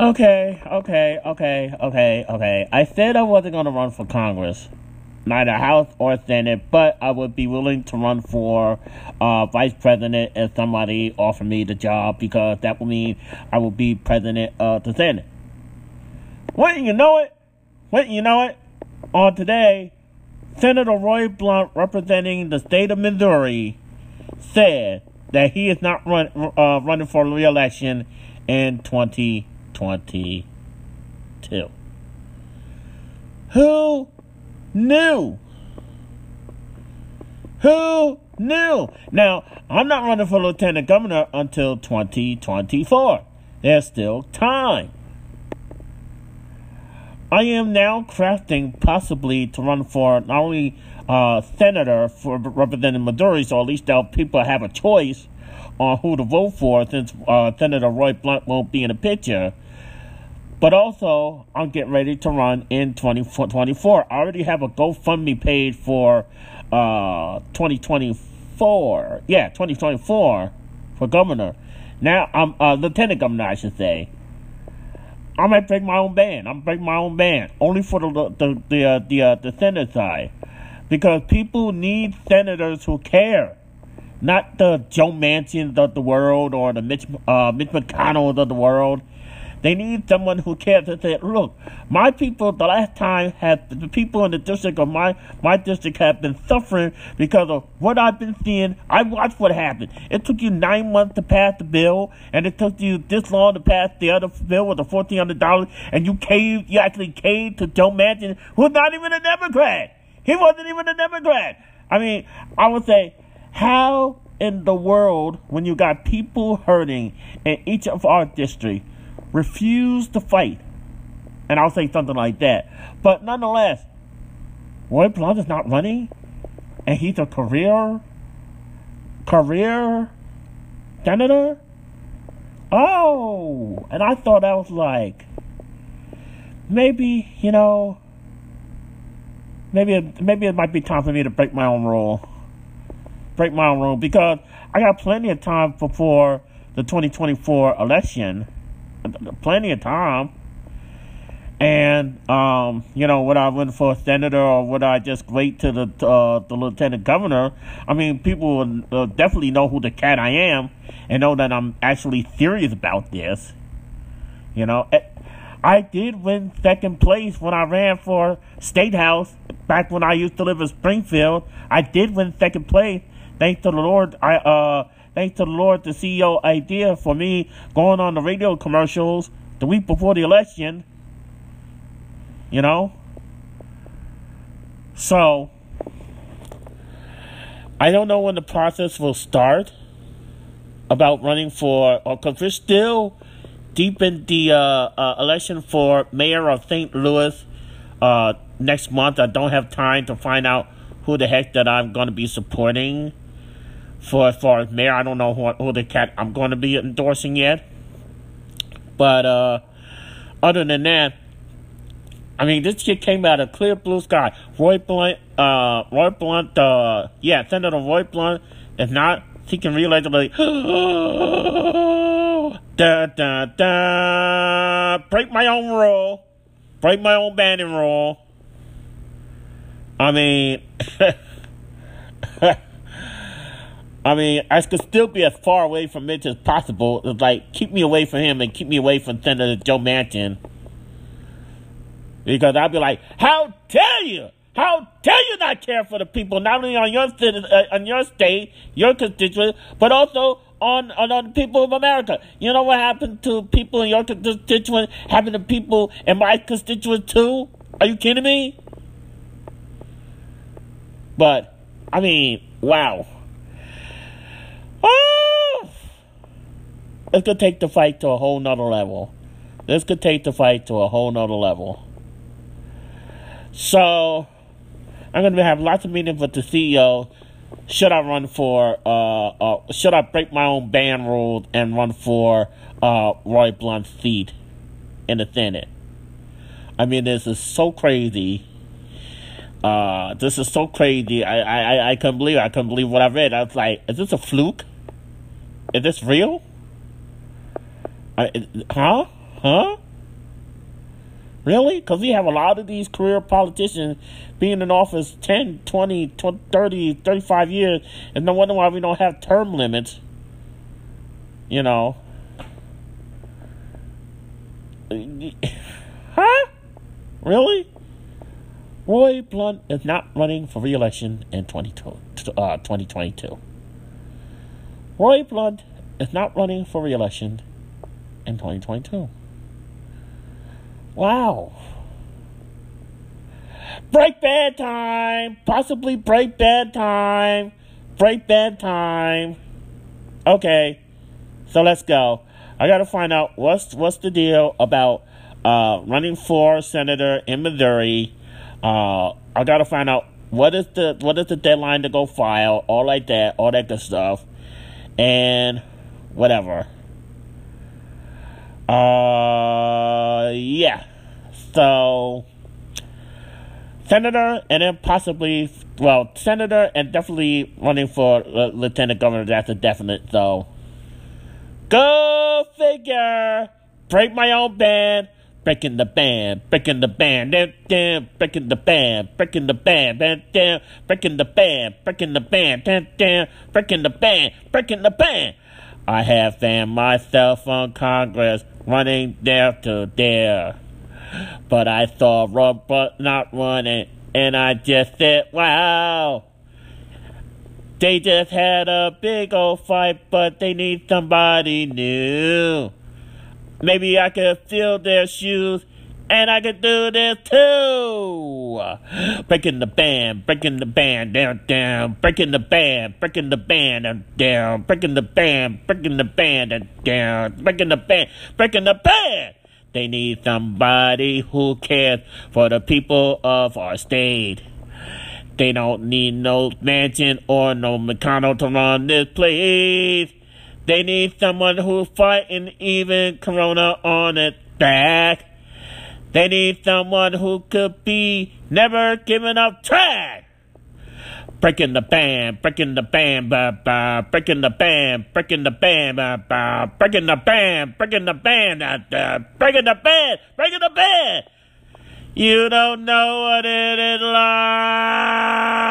Okay, okay, okay, okay, okay. I said I wasn't going to run for Congress, neither House or Senate, but I would be willing to run for uh, Vice President if somebody offered me the job because that would mean I would be President of the Senate. When you know it, when you know it, on today, Senator Roy Blunt, representing the state of Missouri, said that he is not run, uh, running for re-election in 2022. Who knew? Who knew? Now, I'm not running for lieutenant governor until 2024. There's still time. I am now crafting possibly to run for not only uh, senator for representing Missouri, so at least now people have a choice on who to vote for since uh, Senator Roy Blunt won't be in the picture. But also, I'm getting ready to run in 2024. I already have a GoFundMe page for uh, 2024. Yeah, 2024 for governor. Now, I'm uh, lieutenant governor, I should say. I might break my own band. I'm break my own band only for the the the uh, the, uh, the Senate side, because people need senators who care, not the Joe Manchins of the world or the Mitch uh, Mitch McConnells of the world. They need someone who cares to say, look, my people, the last time, had the people in the district of my, my district have been suffering because of what I've been seeing. I watched what happened. It took you nine months to pass the bill, and it took you this long to pass the other bill with the $1,400, and you caved, you actually caved to Joe Manchin, who's not even a Democrat. He wasn't even a Democrat. I mean, I would say, how in the world, when you got people hurting in each of our districts, refuse to fight. And I'll say something like that. But nonetheless, Roy Blunt is not running, and he's a career, career senator. Oh, and I thought I was like, maybe you know, maybe it, maybe it might be time for me to break my own rule, break my own rule because I got plenty of time before the 2024 election plenty of time. And um, you know, would I run for a senator or would I just wait to the uh, the lieutenant governor? I mean, people will uh, definitely know who the cat I am and know that I'm actually serious about this. You know, eh, I did win second place when I ran for state house back when I used to live in Springfield. I did win second place, thanks to the Lord. I uh thanks to the Lord, the CEO idea for me going on the radio commercials the week before the election. You know? So, I don't know when the process will start about running for, because we're still deep in the uh, uh, election for mayor of St. Louis uh, next month. I don't have time to find out who the heck that I'm going to be supporting for as far as mayor. I don't know who, who the cat I'm going to be endorsing yet. But uh, other than that, I mean, this shit came out of clear blue sky. Roy Blunt, uh, Roy Blunt, uh, yeah, Senator Roy Blunt is not seeking re-election. Like, da da da, break my own rule, break my own banding rule. I mean. I mean, I could still be as far away from Mitch as possible. It's like, keep me away from him and keep me away from Senator Joe Manchin. Because I'll be like, how dare you? How dare you not care for the people, not only on your, uh, on your state, your constituents, but also on, on, on the people of America. You know what happened to people in your constituents, happened to people in my constituents too? Are you kidding me? But, I mean, wow. This could take the fight to a whole nother level. This could take the fight to a whole nother level. So, I'm going to have lots of meetings with the CEO. Should I run for, uh, uh, should I break my own ban rules and run for uh, Roy Blunt's seat in the Senate? I mean, this is so crazy. Uh, this is so crazy. I, I, I couldn't believe it. I couldn't believe what I read. I was like, is this a fluke? Is this real? I, huh? Huh? Really? Because we have a lot of these career politicians being in office 10, 20, 20, 30, 35 years, and no wonder why we don't have term limits. You know. Huh? Really? Roy Blunt is not running for re-election in 2022. Uh, 2022. Roy Blunt is not running for re-election in 2022. Wow. Break bad time. Possibly break bad time. Break bad time. Okay. So let's go. I gotta find out what's what's the deal about uh, running for senator in Missouri. Uh, I gotta find out what is the what is the deadline to go file, all like that, all that good stuff, and whatever. Uh, yeah. So, senator, and then possibly, well, senator, and definitely running for uh, lieutenant governor. That's a definite. So, go figure. Break my own band. Breaking the band, breaking the band, damn, damn, breaking the band, breaking the band, damn, damn, breaking the band, breaking the band, damn, damn, breaking the band, breaking the band. I have found myself on Congress running there to there. But I saw Robert not running, and I just said, wow. They just had a big old fight, but they need somebody new. Maybe I could fill their shoes and I could do this too. Breaking the band, breaking the band down, down, breaking the band, breaking the band down, down, breaking the band, breaking the band down, down, breaking the band, breaking the band. They need somebody who cares for the people of our state. They don't need no Manchin or no McConnell to run this place. They need someone who's fighting even Corona on its back. They need someone who could be never giving up track. Breaking the band, breaking the band, ba ba, breaking the band, breaking the band, ba ba, breaking the band, breaking the band, da da, breaking the band, breaking the band. You don't know what it is like.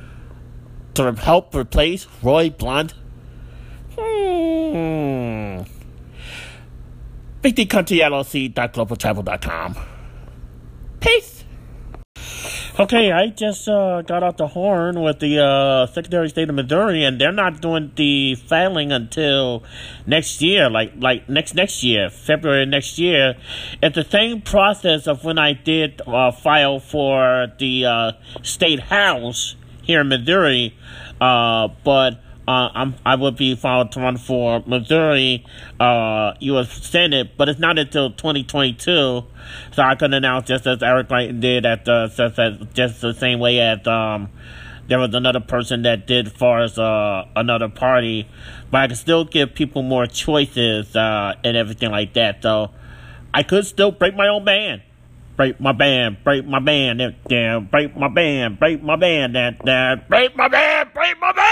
to help replace Roy Blunt? Hmm. Big. Peace. Okay, I just uh, got out the horn with the uh, Secretary of State of Missouri, and they're not doing the filing until next year, like like next next year, February next year. It's the same process of when I did uh, file for the uh, state house here in Missouri, uh, but uh, I'm, I would be filed to run for Missouri uh, U.S. Senate, but it's not until 2022. So I can announce just as Eric Clayton did at the just, just the same way as um, there was another person that did for as uh, another party, but I can still give people more choices uh, and everything like that. So I could still break my own band break my band, break my band, down, break my band, break my band, down, band, break my band.